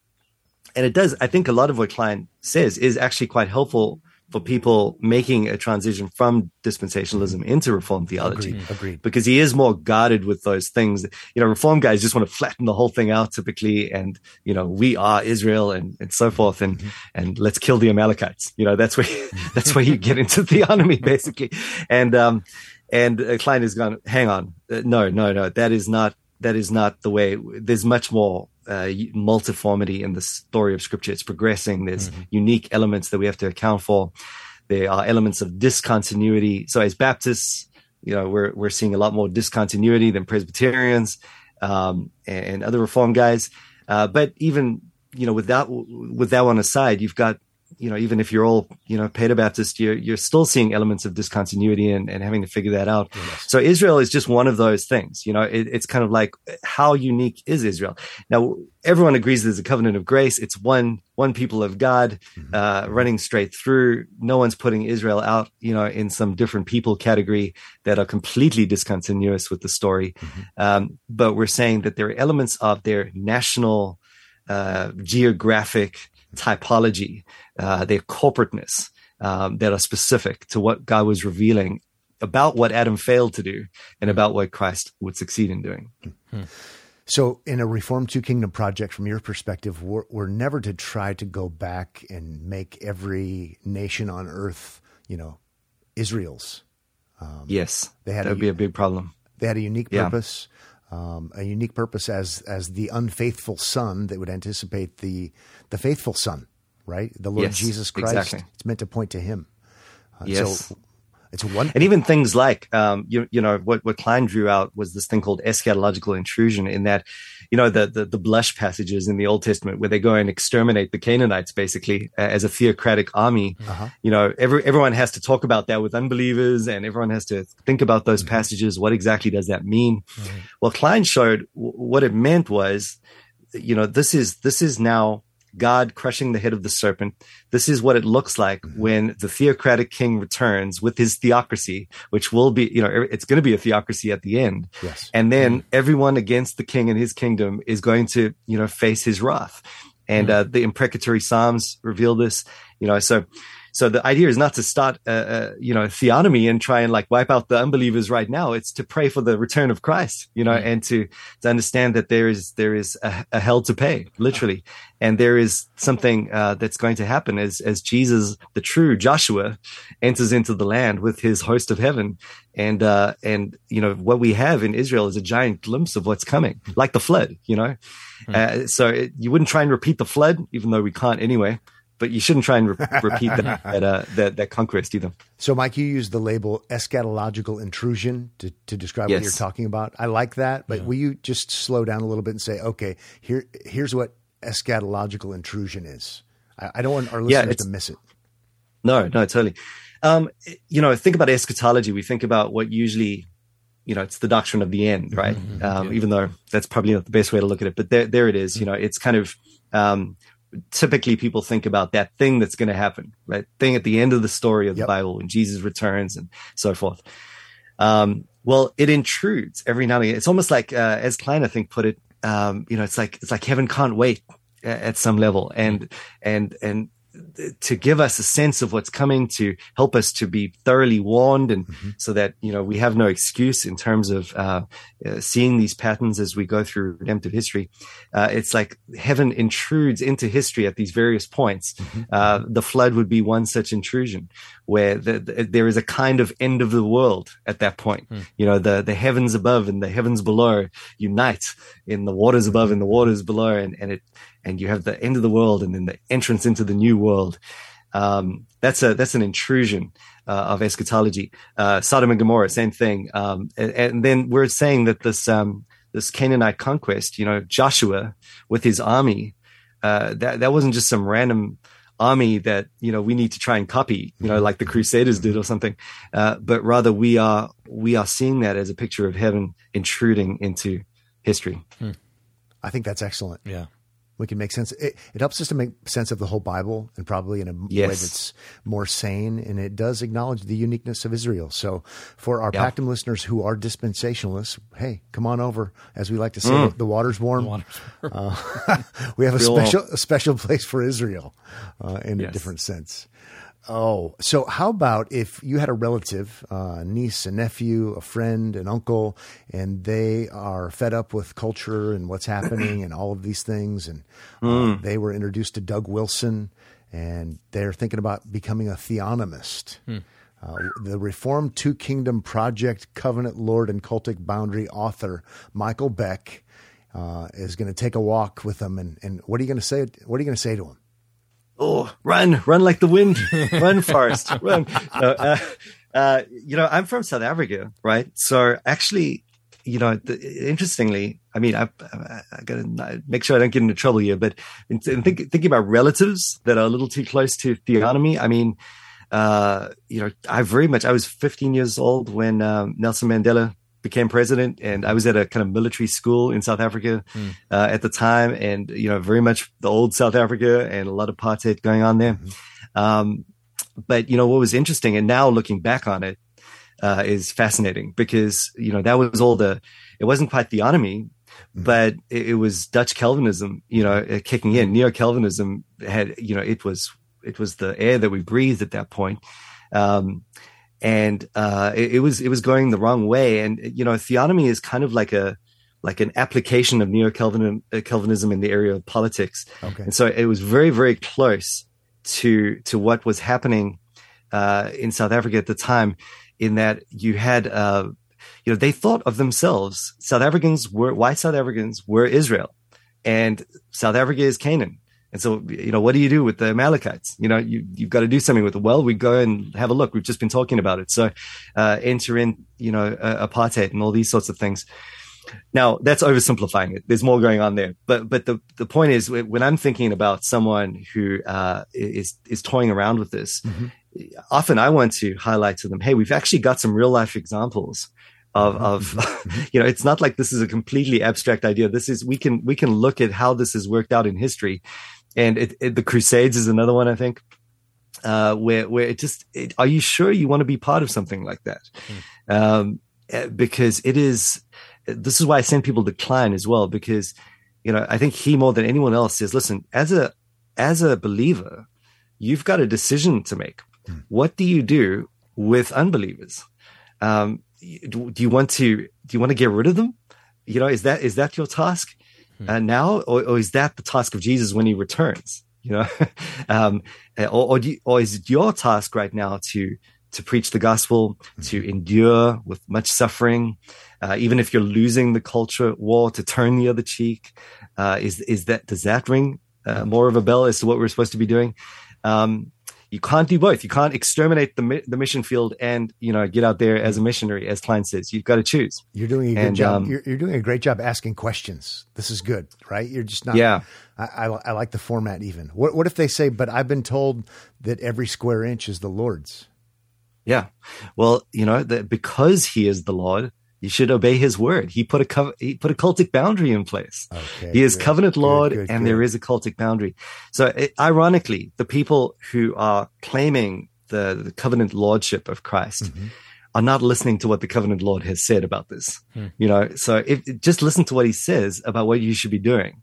and it does. I think a lot of what kline says is actually quite helpful for people making a transition from dispensationalism into reform theology. Agreed, agreed. Because he is more guarded with those things. You know, reform guys just want to flatten the whole thing out typically. And, you know, we are Israel and, and so forth. And, mm-hmm. and let's kill the Amalekites. You know, that's where, that's where you get into theonomy basically. And, um, and a client is going, hang on, uh, no, no, no, that is not that is not the way. There's much more uh, multiformity in the story of Scripture. It's progressing. There's mm-hmm. unique elements that we have to account for. There are elements of discontinuity. So as Baptists, you know, we're we're seeing a lot more discontinuity than Presbyterians um, and other Reform guys. Uh, but even you know, with that with that one aside, you've got you know, even if you're all, you know, Baptist, you're, you're still seeing elements of discontinuity and, and having to figure that out. Yes. So Israel is just one of those things, you know, it, it's kind of like how unique is Israel? Now, everyone agrees there's a covenant of grace. It's one, one people of God, mm-hmm. uh, running straight through. No one's putting Israel out, you know, in some different people category that are completely discontinuous with the story. Mm-hmm. Um, but we're saying that there are elements of their national, uh, geographic, typology, uh, their corporateness um, that are specific to what God was revealing about what Adam failed to do and about what Christ would succeed in doing. Hmm. So, in a Reform Two Kingdom project, from your perspective, we're, we're, never to try to go back and make every nation on earth, you know, Israel's. yes, they had that would be a big problem. They had a unique Yeah. purpose, um, a unique purpose as as the unfaithful son that would anticipate the the faithful son, right? The Lord Yes, Jesus Christ. exactly. It's meant to point to Him. Uh, Yes. So it's one. and even things like um, you, you know what, what kline drew out was this thing called eschatological intrusion in that you know the, the the blush passages in the old testament where they go and exterminate the canaanites basically uh, as a theocratic army Uh-huh. you know every, everyone has to talk about that with unbelievers and everyone has to think about those passages what exactly does that mean well kline showed w- what it meant was you know this is this is now god crushing the head of the serpent. This is what it looks like mm-hmm. when the theocratic king returns with his theocracy which will be you know it's going to be a theocracy at the end. Yes. and then mm-hmm. everyone against the king and his kingdom is going to you know face his wrath. And mm-hmm. uh, the imprecatory psalms reveal this you know so so the idea is not to start uh, uh, you know theonomy and try and like wipe out the unbelievers right now. It's to pray for the return of christ you know and to to understand that there is there is a, a hell to pay literally. And there is something uh, that's going to happen as as jesus the true joshua enters into the land with his host of heaven. And uh and you know what we have in israel is a giant glimpse of what's coming like the flood you know? Uh, so it, you wouldn't try and repeat the flood even though we can't anyway but you shouldn't try and re- repeat that that, uh, that that conquest either So, Mike, you use the label eschatological intrusion to, to describe what you're talking about. I like that, but will you just slow down a little bit and say, okay, here here's what eschatological intrusion is? I, I don't want our listeners it's- to miss it. No, no, totally. Um, you know, think about eschatology. We think about what usually, you know, it's the doctrine of the end, right? Um, Even though that's probably not the best way to look at it, but there, there it is. You know, it's kind of um, typically people think about that thing that's going to happen, right? Thing at the end of the story of the Yep. Bible when Jesus returns and so forth. Um, well, it intrudes every now and again. It's almost like, uh, as Kline, I think, put it, um, you know, it's like, it's like heaven can't wait at some level. And, and, and to give us a sense of what's coming to help us to be thoroughly warned and so that, you know, we have no excuse in terms of, uh, uh, seeing these patterns as we go through redemptive history. Uh, it's like heaven intrudes into history at these various points. Uh, the flood would be one such intrusion where the, the, there is a kind of end of the world at that point. You know, the, the heavens above and the heavens below unite in the waters above and the waters below. And, and it, and you have the end of the world and then the entrance into the new world. Um, that's a, that's an intrusion. Uh, of eschatology, uh, Sodom and Gomorrah, same thing. Um, and, and then we're saying that this, um, this Canaanite conquest, you know, Joshua with his army, uh, that, that wasn't just some random army that, you know, we need to try and copy, you know, like the Crusaders did or something. Uh, but rather we are, we are seeing that as a picture of heaven intruding into history. I think that's excellent. Yeah. We can make sense. It, it helps us to make sense of the whole Bible and probably in a way that's more sane. And it does acknowledge the uniqueness of Israel. So for our Yeah. Pactum listeners who are dispensationalists, hey, come on over. As we like to say, Mm. the water's warm. Waters. Uh, we have a Real special a special place for Israel uh, in a different sense. Oh, so how about if you had a relative, uh, niece, a nephew, a friend, an uncle, and they are fed up with culture and what's happening and all of these things, and uh, they were introduced to Doug Wilson, and they're thinking about becoming a theonomist. Uh, the Reformed Two Kingdom Project Covenant Lord and Cultic Boundary author Michael Beck uh, is going to take a walk with them, and, and what are you going to say? What are you going to say to him? Oh, run, run like the wind, run, Forrest, run. No, uh, uh, you know, I'm from South Africa, right? So actually, you know, the, interestingly, I mean, I, I, I got to make sure I don't get into trouble here, but in, in think, thinking about relatives that are a little too close to theonomy, I mean, uh, you know, I very much, I was 15 years old when um, Nelson Mandela became president and I was at a kind of military school in South Africa uh, at the time and, you know, very much the old South Africa and a lot of apartheid going on there. Um, but, you know, what was interesting and now looking back on it, uh, is fascinating because, you know, that was all the, it wasn't quite theonomy, but it, was Dutch Calvinism, you know, uh, kicking in. Neo Calvinism had, you know, it was, it was the air that we breathed at that point. Um, and uh, it, it was it was going the wrong way. And you know, theonomy is kind of like a like an application of neo Calvinism, Calvinism in the area of politics. Okay. And so it was very very close to to what was happening uh, in South Africa at the time, in that you had, uh, you know, they thought of themselves. South Africans were white South Africans were Israel, and South Africa is Canaan. And so, you know, what do you do with the Amalekites? You know, you, you've got to do something with it. Well, we go and have a look. We've just been talking about it. So, uh, enter in, you know, uh, apartheid and all these sorts of things. Now, that's oversimplifying it. There's more going on there. But, but the, the point is, when I'm thinking about someone who uh, is is toying around with this, mm-hmm. often I want to highlight to them, hey, we've actually got some real life examples of mm-hmm. of mm-hmm. you know it's not like this is a completely abstract idea this is we can we can look at how this has worked out in history and it, it, the Crusades is another one I think, uh, where where it just it, are you sure you want to be part of something like that? Mm. Um, eh, because it is. This is why I send people to Kline as well because you know I think he more than anyone else says, listen, as a as a believer, you've got a decision to make. Mm. What do you do with unbelievers? Um, do, do you want to do you want to get rid of them? You know, is that is that your task? Uh, now, or, or, is that the task of Jesus when he returns? You know, um, or or, you, or, is it your task right now to to preach the gospel, hmm. to endure with much suffering, uh, even if you're losing the culture war, to turn the other cheek? Uh, is is that does that ring uh, hmm. more of a bell as to what we're supposed to be doing? Um, you can't do both. You can't exterminate the the mission field and you know get out there as a missionary, as Kline says. You've got to choose. You're doing a good and, job. Um, you're, you're, doing a great job asking questions. This is good, right? You're just not. Yeah. I, I, I like the format. Even what what if they say, "But I've been told that every square inch is the Lord's." Yeah. Well, you know that because He is the Lord, you should obey his word. He put a co- he put a cultic boundary in place. Okay, he is good, covenant Lord, good, good, and there is a cultic boundary. So, it, ironically, the people who are claiming the, the covenant lordship of Christ mm-hmm. are not listening to what the covenant Lord has said about this. Hmm. You know, so if just listen to what he says about what you should be doing,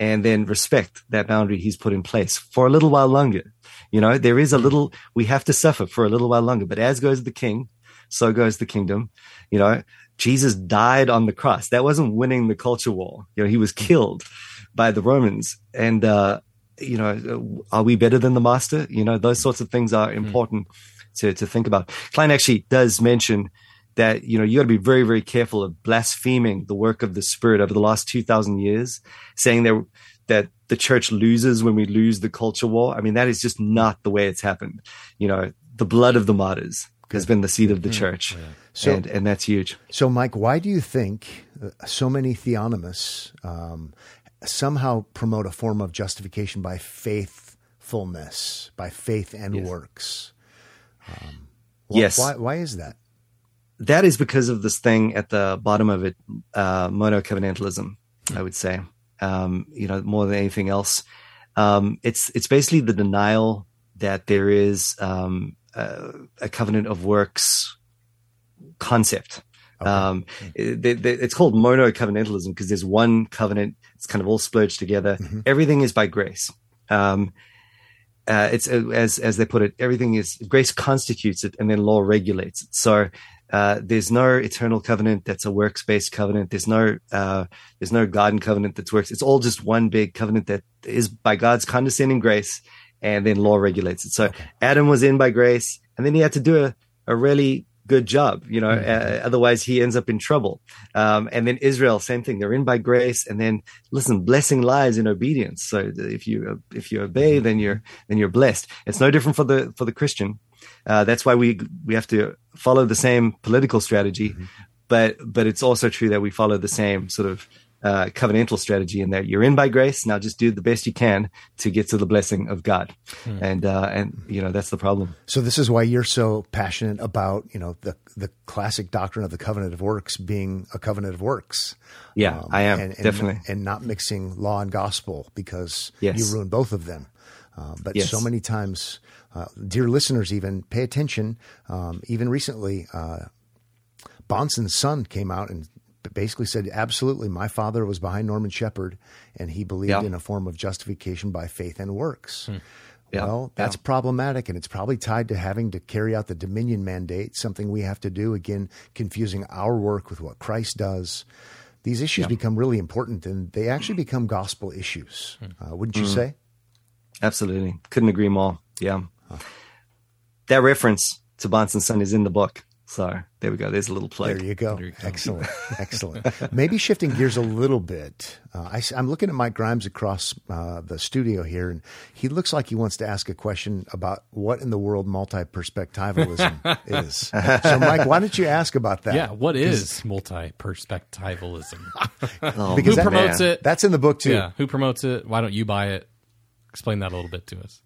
and then respect that boundary he's put in place for a little while longer. You know, there is a little we have to suffer for a little while longer, but as goes the king, so goes the kingdom. You know, Jesus died on the cross. That wasn't winning the culture war. You know, he was killed by the Romans. And, uh, you know, are we better than the master? You know, those sorts of things are hmm. important mm. to, to think about. Kline actually does mention that, you know, you got to be very, very careful of blaspheming the work of the spirit over the last 2000 years, saying that, that the church loses when we lose the culture war. I mean, that is just not the way it's happened. You know, the blood of the martyrs has been the seed of the hmm. church. Yeah. So, and, and that's huge. So, Mike, why do you think uh, so many theonomists um, somehow promote a form of justification by faithfulness, by faith and yes. works? Um, yes. Why, why is that? That is because of this thing at the bottom of it, uh, monocovenantalism, I would say. Um, you know, more than anything else, um, it's it's basically the denial that there is um, uh, a covenant of works concept. Okay. Um, it, it's called mono covenantalism because there's one covenant. It's kind of all splurged together. Mm-hmm. Everything is by grace. Um, uh, it's uh, as as they put it, everything is grace constitutes it, and then law regulates it. So uh, there's no eternal covenant that's a works based covenant. There's no uh, there's no garden covenant that's works. It's all just one big covenant that is by God's condescending grace, and then law regulates it. So. Adam was in by grace, and then he had to do a, a really good job you know mm-hmm. uh, otherwise he ends up in trouble. Um, and then israel same thing. They're in by grace. And then listen blessing lies in obedience. So if you if you obey mm-hmm. then you're then you're blessed. It's no different for the for the christian. Uh, that's why we we have to follow the same political strategy. Mm-hmm. but but it's also true that we follow the same sort of uh, covenantal strategy in that you're in by grace. Now just do the best you can to get to the blessing of God, hmm. and uh, and you know that's the problem. So this is why you're so passionate about you know the the classic doctrine of the covenant of works being a covenant of works. Yeah, um, I am and, and, definitely, and not mixing law and gospel because yes. you ruin both of them. Uh, but yes. so many times, uh, dear listeners, even pay attention. Um, even recently, uh, Bahnsen's son came out and basically said, absolutely, my father was behind Norman Shepherd, and he believed yeah. in a form of justification by faith and works. Hmm. Yeah. Well, that's yeah. problematic, and it's probably tied to having to carry out the dominion mandate, something we have to do. Again, confusing our work with what Christ does. These issues yeah. become really important, and they actually become gospel issues. Hmm. Uh, wouldn't you mm. say? Absolutely, couldn't agree more. Yeah. that reference to Bahnsen's son is in the book. So there we go. There's a little plug. There you go. There you go. Excellent. Excellent. Maybe shifting gears a little bit. Uh, I, am looking at Mike Grimes across uh, the studio here, and he looks like he wants to ask a question about what in the world multi perspectivalism is. So, Mike, why don't you ask about that? Yeah, what is multi perspectivalism? Oh, Because Who that- promotes it? That's in the book too. yeah, who promotes it? Why don't you buy it? Explain that a little bit to us.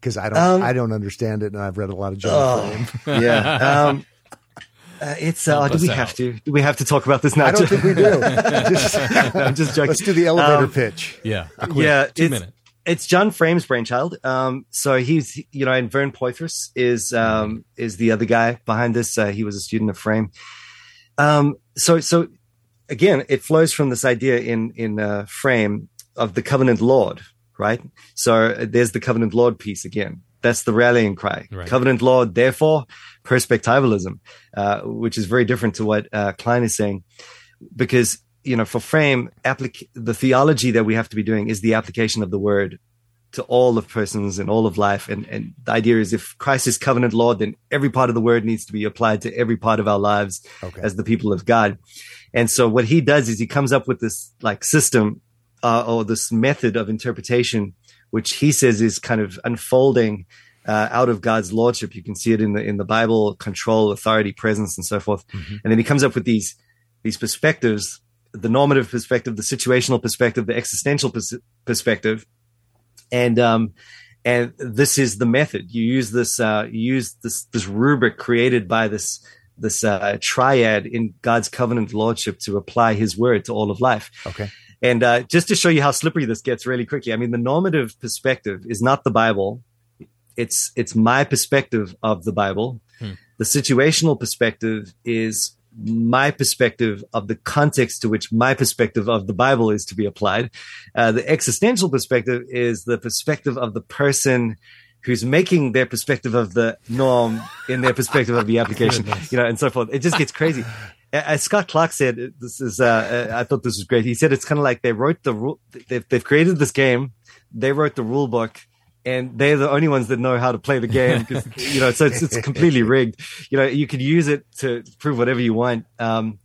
Because I don't, Um, I don't understand it, and I've read a lot of John Frame. yeah. Um, uh, it's uh, do we us have to? Do we have to talk about this now? I don't think we do. Just, I'm just joking. let's do the elevator Um, pitch. Yeah, quick yeah, two it's, minute. It's John Frame's brainchild. Um, so he's, you know, and Vern Poythress is um, is the other guy behind this. Uh, he was a student of Frame. Um, so, so again, it flows from this idea in in uh, Frame of the covenant Lord, right? So uh, there's the covenant Lord piece again. That's the rallying cry. Right. Covenant law, therefore, perspectivalism, uh, which is very different to what uh, Kline is saying, because you know, for Frame, applic- the theology that we have to be doing is the application of the word to all of persons and all of life. And, and the idea is if Christ is covenant law, then every part of the word needs to be applied to every part of our lives Okay. as the people of God. And so what he does is he comes up with this like system uh, or this method of interpretation, which he says is kind of unfolding uh, out of God's lordship. You can see it in the in the Bible: control, authority, presence, and so forth. And then he comes up with these these perspectives: the normative perspective, the situational perspective, the existential pers- perspective, and um, and this is the method. You use this uh, you use this this rubric created by this this uh, triad in God's covenant lordship to apply His word to all of life. Okay. And uh, just to show you how slippery this gets really quickly, I mean, the normative perspective is not the Bible. It's it's my perspective of the Bible. Hmm. The situational perspective is my perspective of the context to which my perspective of the Bible is to be applied. Uh, the existential perspective is the perspective of the person who's making their perspective of the norm in their perspective of the application, you know, and so forth. It just gets crazy. As Scott Clark said, this is, uh, uh, I thought this was great. He said it's kind of like they wrote the rule, they've, they've created this game, they wrote the rule book, and they're the only ones that know how to play the game. you know, so it's, it's completely rigged. You know, you could use it to prove whatever you want. Um,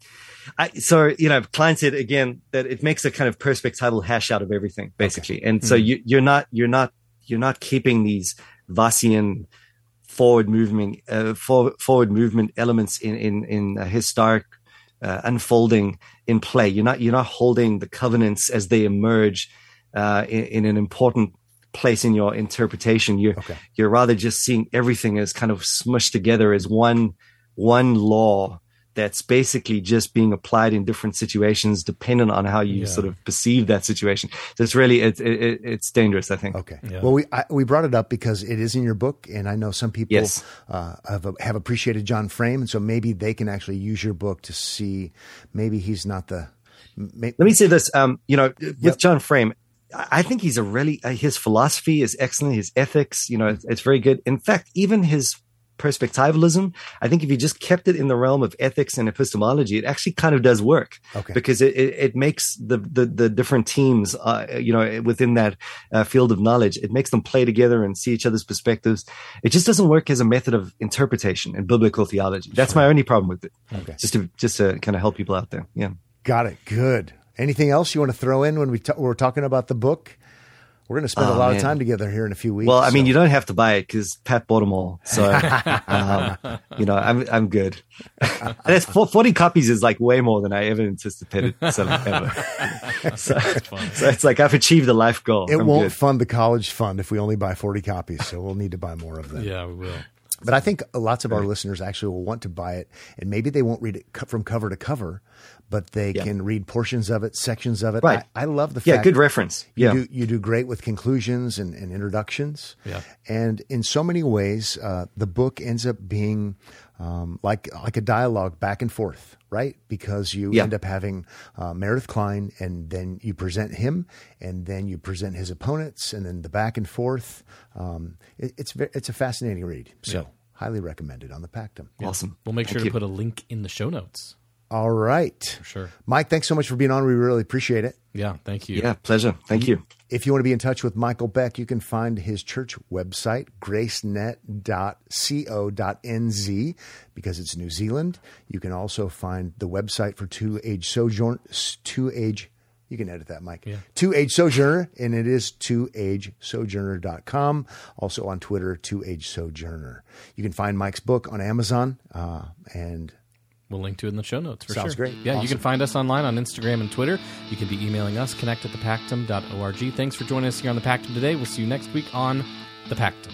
I, so you know, Kline said again that it makes a kind of perspectival hash out of everything, basically. And so you, you're not, you're not, you're not keeping these Vossian forward movement, uh, forward, forward movement elements in in in historic uh, unfolding in play. You're not you're not holding the covenants as they emerge uh, in, in an important place in your interpretation. You're Okay. you're rather just seeing everything as kind of smushed together as one one law that's basically just being applied in different situations dependent on how you Yeah. sort of perceive that situation. So it's really it's it, it- it's dangerous. I think. Okay. Yeah. Well, we I, we brought it up because it is in your book, and I know some people Yes. uh, have have appreciated John Frame, and so maybe they can actually use your book to see maybe he's not the. May, Let me say this. Um, you know, Yep. with John Frame, I I think he's a really uh, his philosophy is excellent. His ethics, you know, it's, it's very good. In fact, even his perspectivalism, I think if you just kept it in the realm of ethics and epistemology, it actually kind of does work Okay. because it, it, it makes the, the the different teams, uh, you know, within that uh, field of knowledge, it makes them play together and see each other's perspectives. It just doesn't work as a method of interpretation in biblical theology. That's my only problem with it. Okay. Just to just to kind of help people out there. Yeah. Got it. Good. Anything else you want to throw in when we t- we're talking about the book? We're going to spend a Oh, lot of time together here in a few weeks. Well, I mean, you don't have to buy it because Pat bought them all. So, um, you know, I'm I'm good. That's fo- forty copies is like way more than I ever anticipated selling ever. so, so it's like I've achieved a life goal. it I'm won't good. fund the college fund if we only buy forty copies. So we'll need to buy more of them. Yeah, we will. But I think lots of our listeners actually will want to buy it, and maybe they won't read it from cover to cover, but they Yeah. can read portions of it, sections of it. Right. I, I love the Yeah, fact good reference. you Yeah, do you do great with conclusions and, and introductions. Yeah. and in so many ways, uh, the book ends up being um, like like a dialogue back and forth, right? Because you Yeah. end up having uh, Meredith Kline, and then you present him, and then you present his opponents, and then the back and forth. Um, it, it's it's a fascinating read. So. Yeah. Highly recommended on the Pactum. awesome. We'll make Thank sure you. to put a link in the show notes. All right. For sure. Mike, thanks so much for being on. We really appreciate it. Yeah, thank you. Yeah, pleasure. Thank you. If you want to be in touch with Michael Beck, you can find his church website, gracenet.co.nz, because it's New Zealand. You can also find the website for Two Age Sojourn, Two Age you can edit that, Mike. Yeah. Two Age Sojourner, and it is twoagesojourner.com. Also on Twitter, Two Age Sojourner. You can find Mike's book on Amazon, uh, and We'll link to it in the show notes for Sounds sure. great. Yeah, you can find us online on Instagram and Twitter. You can be emailing us, connect at thepactum.org. Thanks for joining us here on The Pactum today. We'll see you next week on The Pactum.